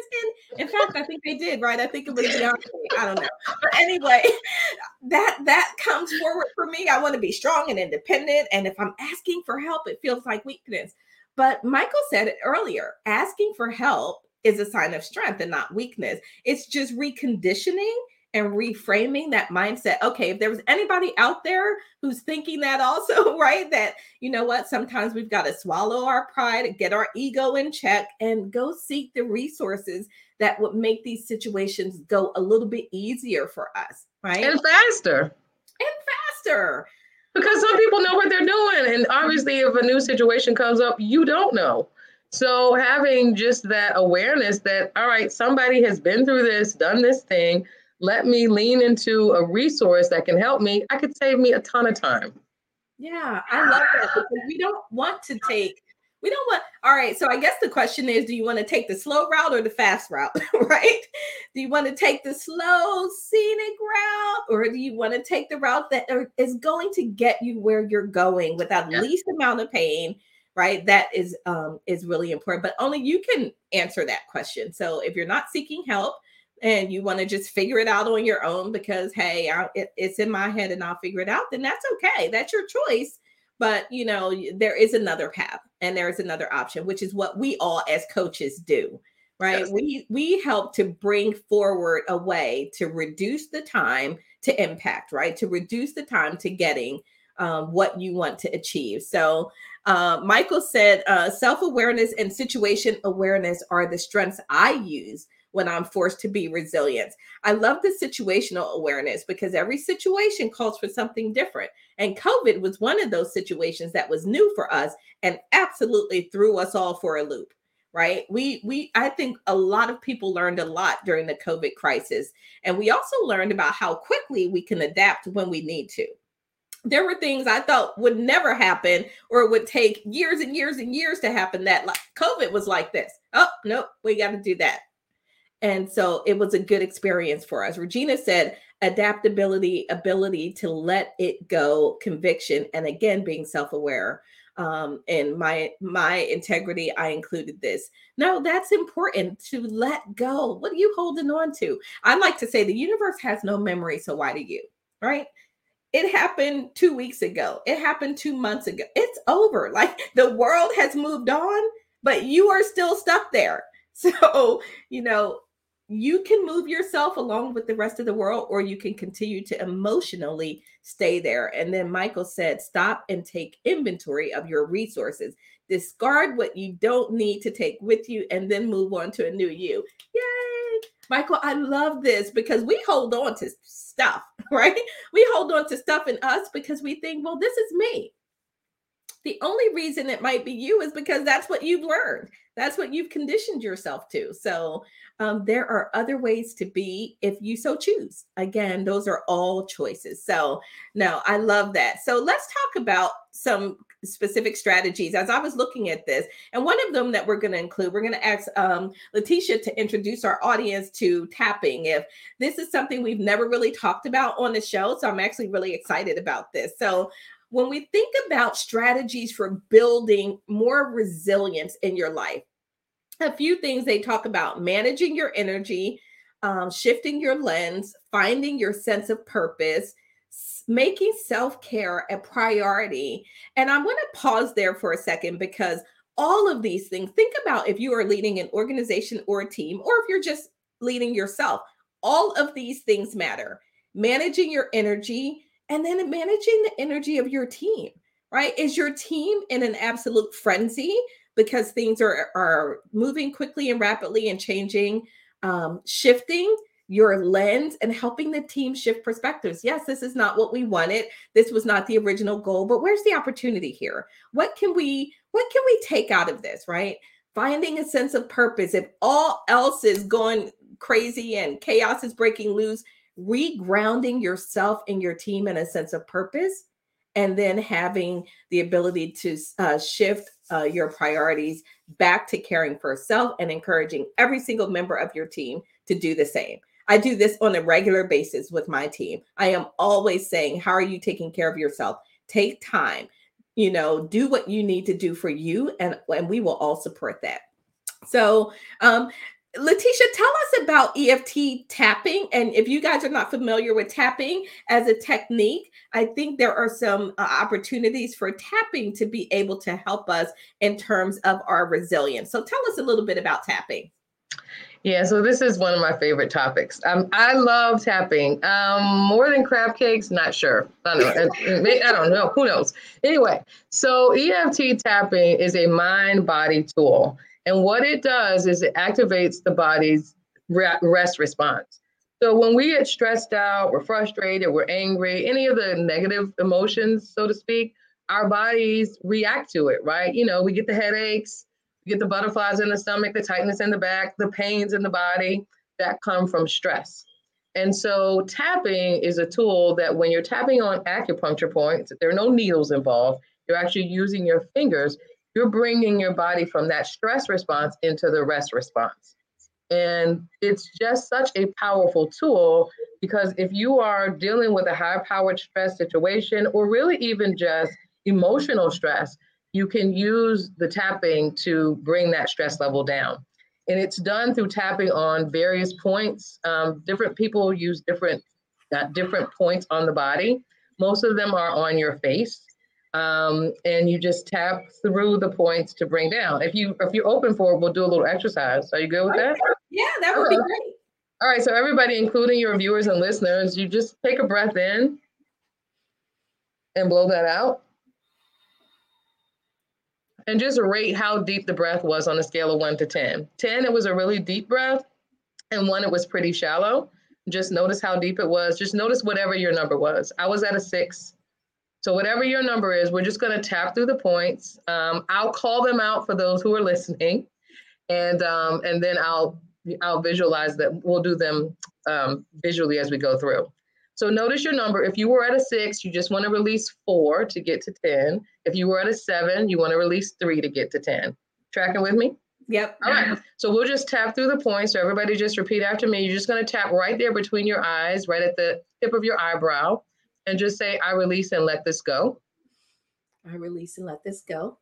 In in fact, I think they did, right? I think it was Beyonce. I don't know. But anyway, that that comes forward for me. I want to be strong and independent. And if I'm asking for help, it feels like weakness. But Michael said it earlier, asking for help is a sign of strength and not weakness. It's just reconditioning and reframing that mindset. Okay, if there was anybody out there who's thinking that also, right? That, you know what, sometimes we've got to swallow our pride, get our ego in check, and go seek the resources that would make these situations go a little bit easier for us, right? And faster. And faster. Because some people know what they're doing. And obviously, if a new situation comes up, you don't know. So having just that awareness that, all right, somebody has been through this, done this thing let me lean into a resource that can help me, I could save me a ton of time. Yeah, I love that because we don't want to take, we don't want, all right. So I guess the question is do you want to take the slow route or the fast route, right? Do you want to take the slow, scenic route or do you want to take the route that is going to get you where you're going without yeah. least amount of pain? Right, that is um, is really important, but only you can answer that question. So if you're not seeking help, and you want to just figure it out on your own because hey I, it, it's in my head and i'll figure it out then that's okay that's your choice. But you know there is another path and there is another option which is what we all as coaches do right? Yes. we we help to bring forward a way to reduce the time to impact right? To reduce the time to getting um, what you want to achieve. So uh, michael said uh, self-awareness and situation awareness are the strengths i use when I'm forced to be resilient. I love the situational awareness because every situation calls for something different. And COVID was one of those situations that was new for us and absolutely threw us all for a loop right we we i think a lot of people learned a lot during the covid crisis and we also learned about how quickly we can adapt when we need to there were things I thought would never happen or would take years and years and years to happen that like COVID was like this. Oh, nope, we got to do that. And so it was a good experience for us. Regina said adaptability, ability to let it go, conviction, and again being self-aware. Um, and my my integrity, I included this. No, that's important to let go. What are you holding on to? I like to say the universe has no memory, so why do you? Right? It happened two weeks ago. It happened two months ago. It's over. Like the world has moved on, but you are still stuck there. So, you know, you can move yourself along with the rest of the world, or you can continue to emotionally stay there. And then Michael said, stop and take inventory of your resources. Discard what you don't need to take with you, and then move on to a new you. Yay! Michael, I love this because we hold on to stuff, right? We hold on to stuff in us because we think, well, this is me. The only reason it might be you is because that's what you've learned. That's what you've conditioned yourself to. So um, there are other ways to be if you so choose. Again, those are all choices. So, no, I love that. So, let's talk about some specific strategies as I was looking at this. And one of them that we're going to include, we're going to ask um, Letitia to introduce our audience to tapping. If this is something we've never really talked about on the show, so I'm actually really excited about this. So, when we think about strategies for building more resilience in your life, a few things they talk about managing your energy, um, shifting your lens, finding your sense of purpose, making self care a priority. And I want to pause there for a second because all of these things, think about if you are leading an organization or a team, or if you're just leading yourself, all of these things matter. Managing your energy and then managing the energy of your team, right? Is your team in an absolute frenzy because things are, are moving quickly and rapidly and changing, um, shifting? your lens and helping the team shift perspectives. Yes, this is not what we wanted. This was not the original goal, but where's the opportunity here? What can we what can we take out of this, right? Finding a sense of purpose. If all else is going crazy and chaos is breaking loose, regrounding yourself and your team in a sense of purpose and then having the ability to uh, shift uh, your priorities back to caring for self and encouraging every single member of your team to do the same. I do this on a regular basis with my team. I am always saying, How are you taking care of yourself? Take time, you know, do what you need to do for you, and, and we will all support that. So, um, Letitia, tell us about EFT tapping. And if you guys are not familiar with tapping as a technique, I think there are some uh, opportunities for tapping to be able to help us in terms of our resilience. So tell us a little bit about tapping. Yeah, so this is one of my favorite topics. Um, I love tapping. Um, more than crab cakes, not sure. I don't know. I don't know. Who knows? Anyway, so EFT tapping is a mind body tool. And what it does is it activates the body's rest response. So when we get stressed out, we're frustrated, we're angry, any of the negative emotions, so to speak, our bodies react to it, right? You know, we get the headaches, we get the butterflies in the stomach, the tightness in the back, the pains in the body that come from stress. And so tapping is a tool that when you're tapping on acupuncture points, there are no needles involved, you're actually using your fingers you're bringing your body from that stress response into the rest response. And it's just such a powerful tool because if you are dealing with a high powered stress situation or really even just emotional stress, you can use the tapping to bring that stress level down. And it's done through tapping on various points. Um, different people use different uh, different points on the body. Most of them are on your face um, and you just tap through the points to bring down. If you if you're open for it, we'll do a little exercise. Are you good with that? Yeah, that would be great. All right, so everybody, including your viewers and listeners, you just take a breath in and blow that out. And just rate how deep the breath was on a scale of one to 10. 10, it was a really deep breath. and one it was pretty shallow. Just notice how deep it was. Just notice whatever your number was. I was at a six. So whatever your number is, we're just going to tap through the points. Um, I'll call them out for those who are listening, and um, and then I'll I'll visualize that. We'll do them um, visually as we go through. So notice your number. If you were at a six, you just want to release four to get to 10. If you were at a seven, you want to release three to get to 10. Tracking with me? Yep. All right. So we'll just tap through the points. So everybody just repeat after me. You're just going to tap right there between your eyes, right at the tip of your eyebrow, and just say, I release and let this go. I release and let this go.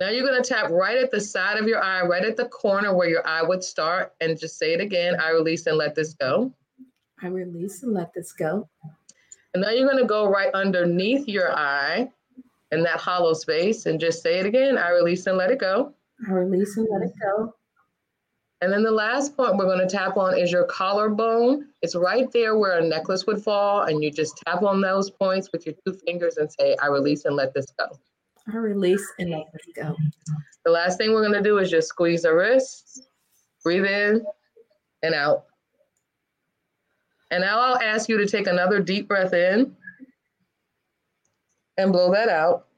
Now you're going to tap right at the side of your eye, right at the corner where your eye would start, and just say it again. I release and let this go. I release and let this go. And now you're going to go right underneath your eye in that hollow space and just say it again. I release and let it go. I release and let it go. And then the last point we're going to tap on is your collarbone. It's right there where a necklace would fall. And you just tap on those points with your two fingers and say, I release and let this go. I release and let this go. The last thing we're going to do is just squeeze the wrists, breathe in and out. And now I'll ask you to take another deep breath in and blow that out.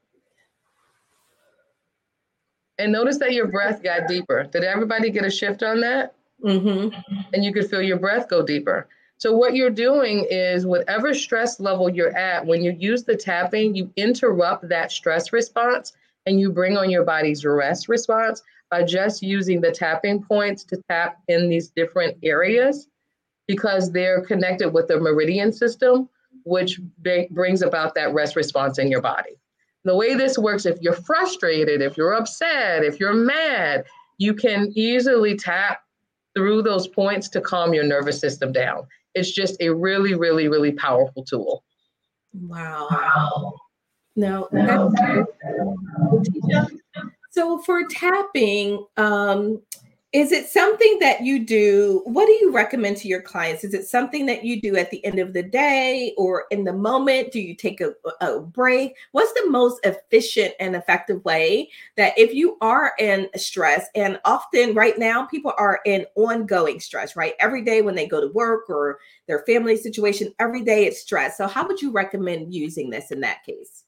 And notice that your breath got deeper. Did everybody get a shift on that? Mm-hmm. And you could feel your breath go deeper. So, what you're doing is, whatever stress level you're at, when you use the tapping, you interrupt that stress response and you bring on your body's rest response by just using the tapping points to tap in these different areas because they're connected with the meridian system, which b- brings about that rest response in your body. The way this works, if you're frustrated, if you're upset, if you're mad, you can easily tap through those points to calm your nervous system down. It's just a really, really, really powerful tool. Wow. wow. No, so for tapping, um, is it something that you do? What do you recommend to your clients? Is it something that you do at the end of the day or in the moment? Do you take a, a break? What's the most efficient and effective way that if you are in stress, and often right now people are in ongoing stress, right? Every day when they go to work or their family situation, every day it's stress. So, how would you recommend using this in that case?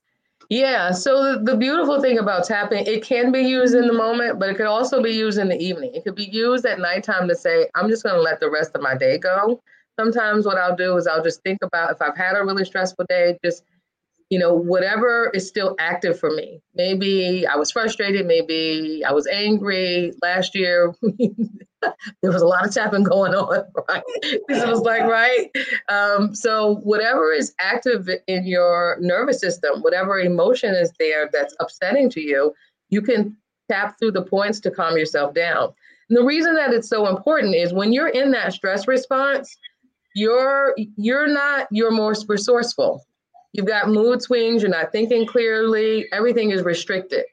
Yeah. So the, beautiful thing about tapping, it can be used in the moment, but it could also be used in the evening. It could be used at nighttime to say, I'm just going to let the rest of my day go. Sometimes what I'll do is I'll just think about if I've had a really stressful day, just you know, whatever is still active for me. Maybe I was frustrated, maybe I was angry. Last year, there was a lot of tapping going on, right? It was like, right? Um, so, whatever is active in your nervous system, whatever emotion is there that's upsetting to you, you can tap through the points to calm yourself down. And the reason that it's so important is when you're in that stress response, you're you're not you're more resourceful You've got mood swings, you're not thinking clearly, everything is restricted.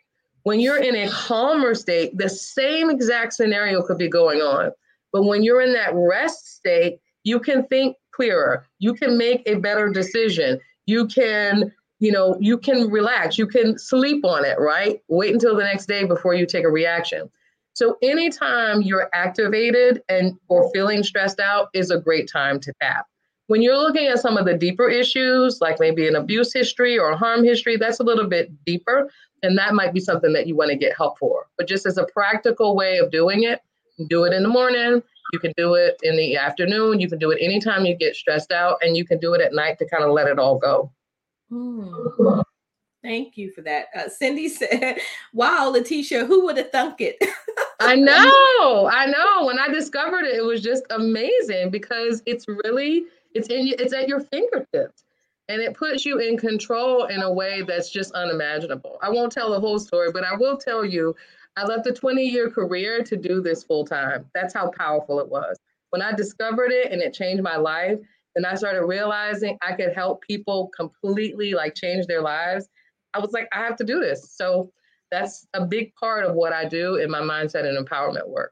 When you're in a calmer state, the same exact scenario could be going on. But when you're in that rest state, you can think clearer. You can make a better decision. You can, you know, you can relax. You can sleep on it, right? Wait until the next day before you take a reaction. So anytime you're activated and or feeling stressed out is a great time to tap. When you're looking at some of the deeper issues, like maybe an abuse history or a harm history, that's a little bit deeper. And that might be something that you want to get help for. But just as a practical way of doing it, do it in the morning. You can do it in the afternoon. You can do it anytime you get stressed out, and you can do it at night to kind of let it all go. Hmm. Thank you for that. Uh, Cindy said, "Wow, Letitia, who would have thunk it?" I know, I know. When I discovered it, it was just amazing because it's really it's in it's at your fingertips. And it puts you in control in a way that's just unimaginable. I won't tell the whole story, but I will tell you I left a 20 year career to do this full time. That's how powerful it was. When I discovered it and it changed my life, and I started realizing I could help people completely like change their lives, I was like, I have to do this. So that's a big part of what I do in my mindset and empowerment work.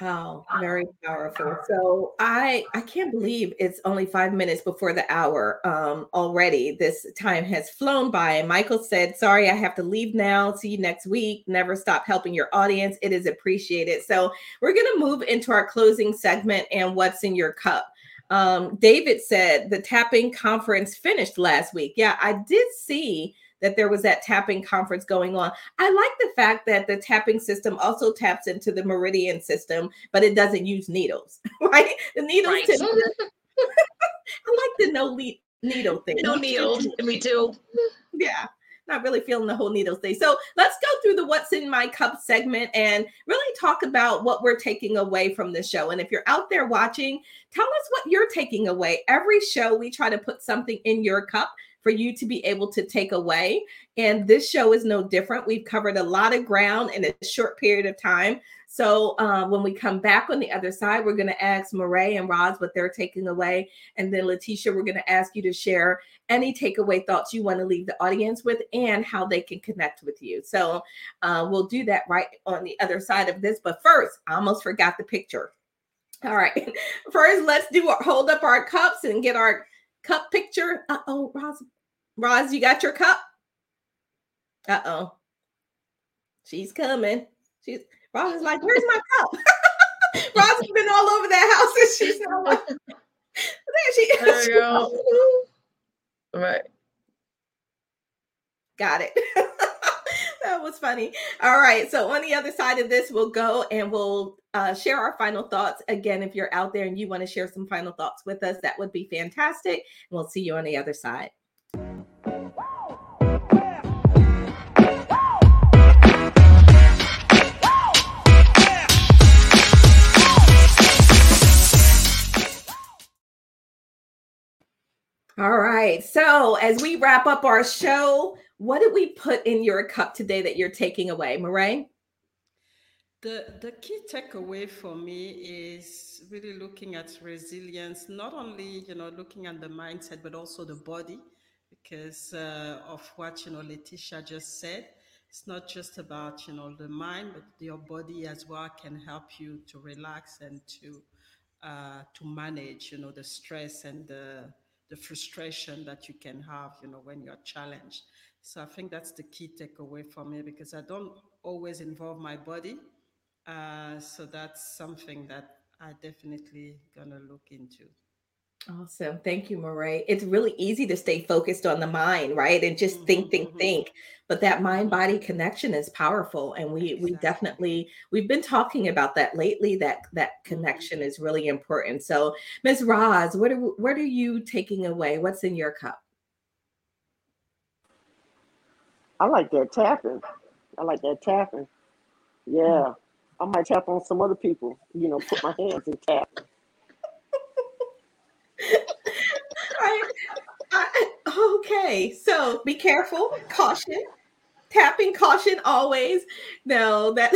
Wow, very powerful. So I I can't believe it's only five minutes before the hour um, already. This time has flown by. And Michael said, "Sorry, I have to leave now. See you next week. Never stop helping your audience. It is appreciated." So we're going to move into our closing segment and what's in your cup. Um, David said the tapping conference finished last week. Yeah, I did see that there was that tapping conference going on. I like the fact that the tapping system also taps into the meridian system, but it doesn't use needles, right? The needles. Right. I like the no le- needle thing. No needles. Me too. Yeah not really feeling the whole needle thing. So let's go through the what's in my cup segment and really talk about what we're taking away from the show. And if you're out there watching, tell us what you're taking away. Every show we try to put something in your cup for you to be able to take away. And this show is no different. We've covered a lot of ground in a short period of time. So uh, when we come back on the other side, we're going to ask Mireille and Roz what they're taking away. And then Letitia, we're going to ask you to share any takeaway thoughts you want to leave the audience with and how they can connect with you. So uh, we'll do that right on the other side of this. But first, I almost forgot the picture. All right. First, let's do hold up our cups and get our cup picture. Uh oh, Roz, Roz, you got your cup? Uh oh. She's coming. She's Roz is like, where's my cup? Roz has been all over that house and she's not like, there she is. There you go. Right. Got it. That was funny. All right. So on the other side of this, we'll go and we'll uh, share our final thoughts. Again, if you're out there and you want to share some final thoughts with us, that would be fantastic. We'll see you on the other side. All right. So, as we wrap up our show, what did we put in your cup today that you're taking away, Mireille? The, the key takeaway for me is really looking at resilience, not only, you know, looking at the mindset, but also the body, because uh, of what, you know, Letitia just said. It's not just about, you know, the mind, but your body as well can help you to relax and to, uh, to manage, you know, the stress and the, the frustration that you can have, you know, when you're challenged. So I think that's the key takeaway for me because I don't always involve my body uh, so that's something that I definitely gonna look into. Awesome. Thank you, Mireille. It's really easy to stay focused on the mind, right? And just mm-hmm, think, think, mm-hmm. think. But that mind body connection is powerful. And we exactly. we definitely we've been talking about that lately. That that mm-hmm. connection mm-hmm. is really important. So Ms. Roz, what are what are you taking away? What's in your cup? I like that tapping. I like that tapping. Yeah. I might tap on some other people, you know, put my hands and tap. I, I, okay, so be careful, caution, tapping, caution always. No, that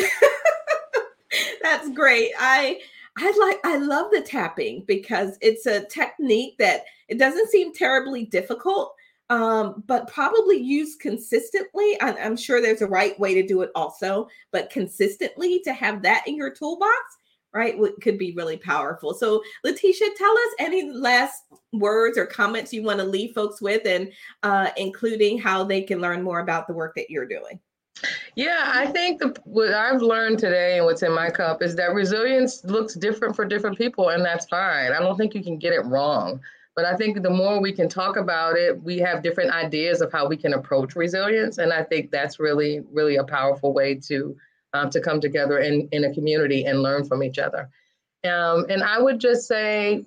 that's great. I I like I love the tapping because it's a technique that it doesn't seem terribly difficult um, but probably used consistently. I, I'm sure there's a right way to do it also, but consistently to have that in your toolbox, right, could be really powerful. So, Letitia, tell us any last words or comments you want to leave folks with, and uh, including how they can learn more about the work that you're doing. Yeah, I think the, what I've learned today and what's in my cup is that resilience looks different for different people, and that's fine. I don't think you can get it wrong. But I think the more we can talk about it, we have different ideas of how we can approach resilience, and I think that's really, really a powerful way to um, to come together in in a community and learn from each other. Um, and I would just say,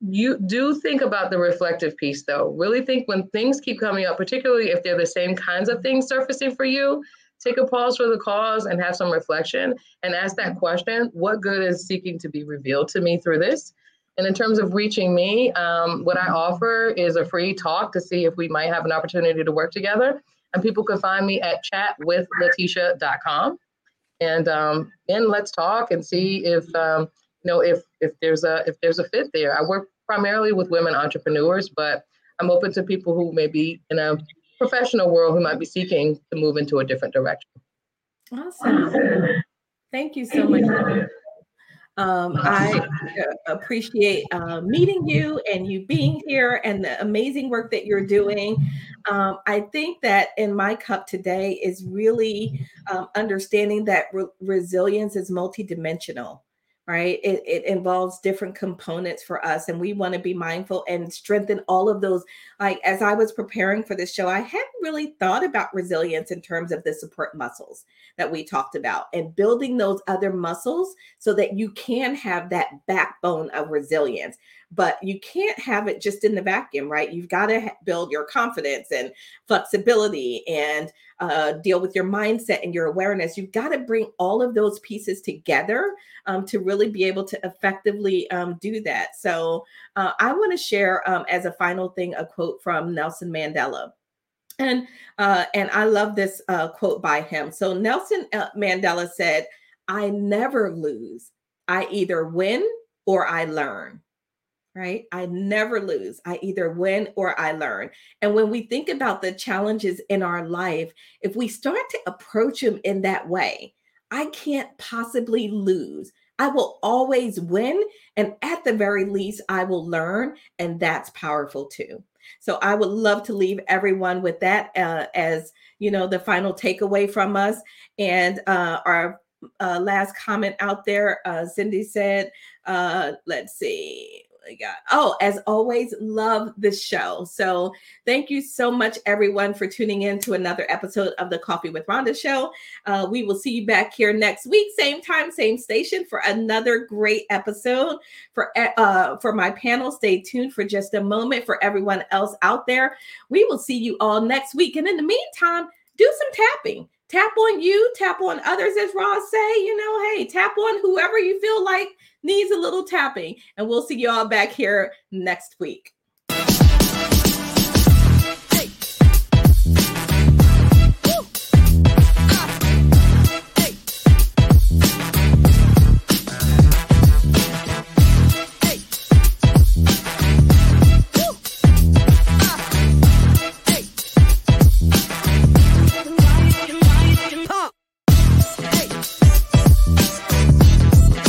you do think about the reflective piece, though. Really think when things keep coming up, particularly if they're the same kinds of things surfacing for you. Take a pause for the cause and have some reflection and ask that question what good is seeking to be revealed to me through this? And in terms of reaching me, um, what I offer is a free talk to see if we might have an opportunity to work together. And people can find me at chatwithletitia.com. And um, then let's talk and see if um, you know if if there's a if there's a fit there. I work primarily with women entrepreneurs, but I'm open to people who may be in a professional world who might be seeking to move into a different direction. Awesome. Thank you so much. Um, I uh, appreciate uh, meeting you and you being here and the amazing work that you're doing. Um, I think that in my cup today is really um, understanding that re- resilience is multidimensional right? It, it involves different components for us, and we want to be mindful and strengthen all of those. Like, as I was preparing for this show, I hadn't really thought about resilience in terms of the support muscles that we talked about and building those other muscles so that you can have that backbone of resilience but you can't have it just in the vacuum, right? You've got to build your confidence and flexibility and uh, deal with your mindset and your awareness. You've got to bring all of those pieces together um, to really be able to effectively um, do that. So uh, I want to share um, as a final thing a quote from Nelson Mandela. And uh, and I love this uh, quote by him. So Nelson uh, Mandela said, "I never lose. I either win or I learn." Right? I never lose. I either win or I learn. And when we think about the challenges in our life, if we start to approach them in that way, I can't possibly lose. I will always win. And at the very least, I will learn. And that's powerful too. So I would love to leave everyone with that uh, as, you know, the final takeaway from us. And uh, our uh, last comment out there, uh, Cindy said, uh, let's see, got. Oh, as always, love this show. So thank you so much, everyone, for tuning in to another episode of the Coffee with Rhonda show. Uh, we will see you back here next week, same time, same station, for another great episode. For uh, for my panel, stay tuned for just a moment. For everyone else out there, we will see you all next week. And in the meantime, do some tapping tap on you, tap on others, as Roz say, you know, hey, tap on whoever you feel like needs a little tapping. And we'll see you all back here next week.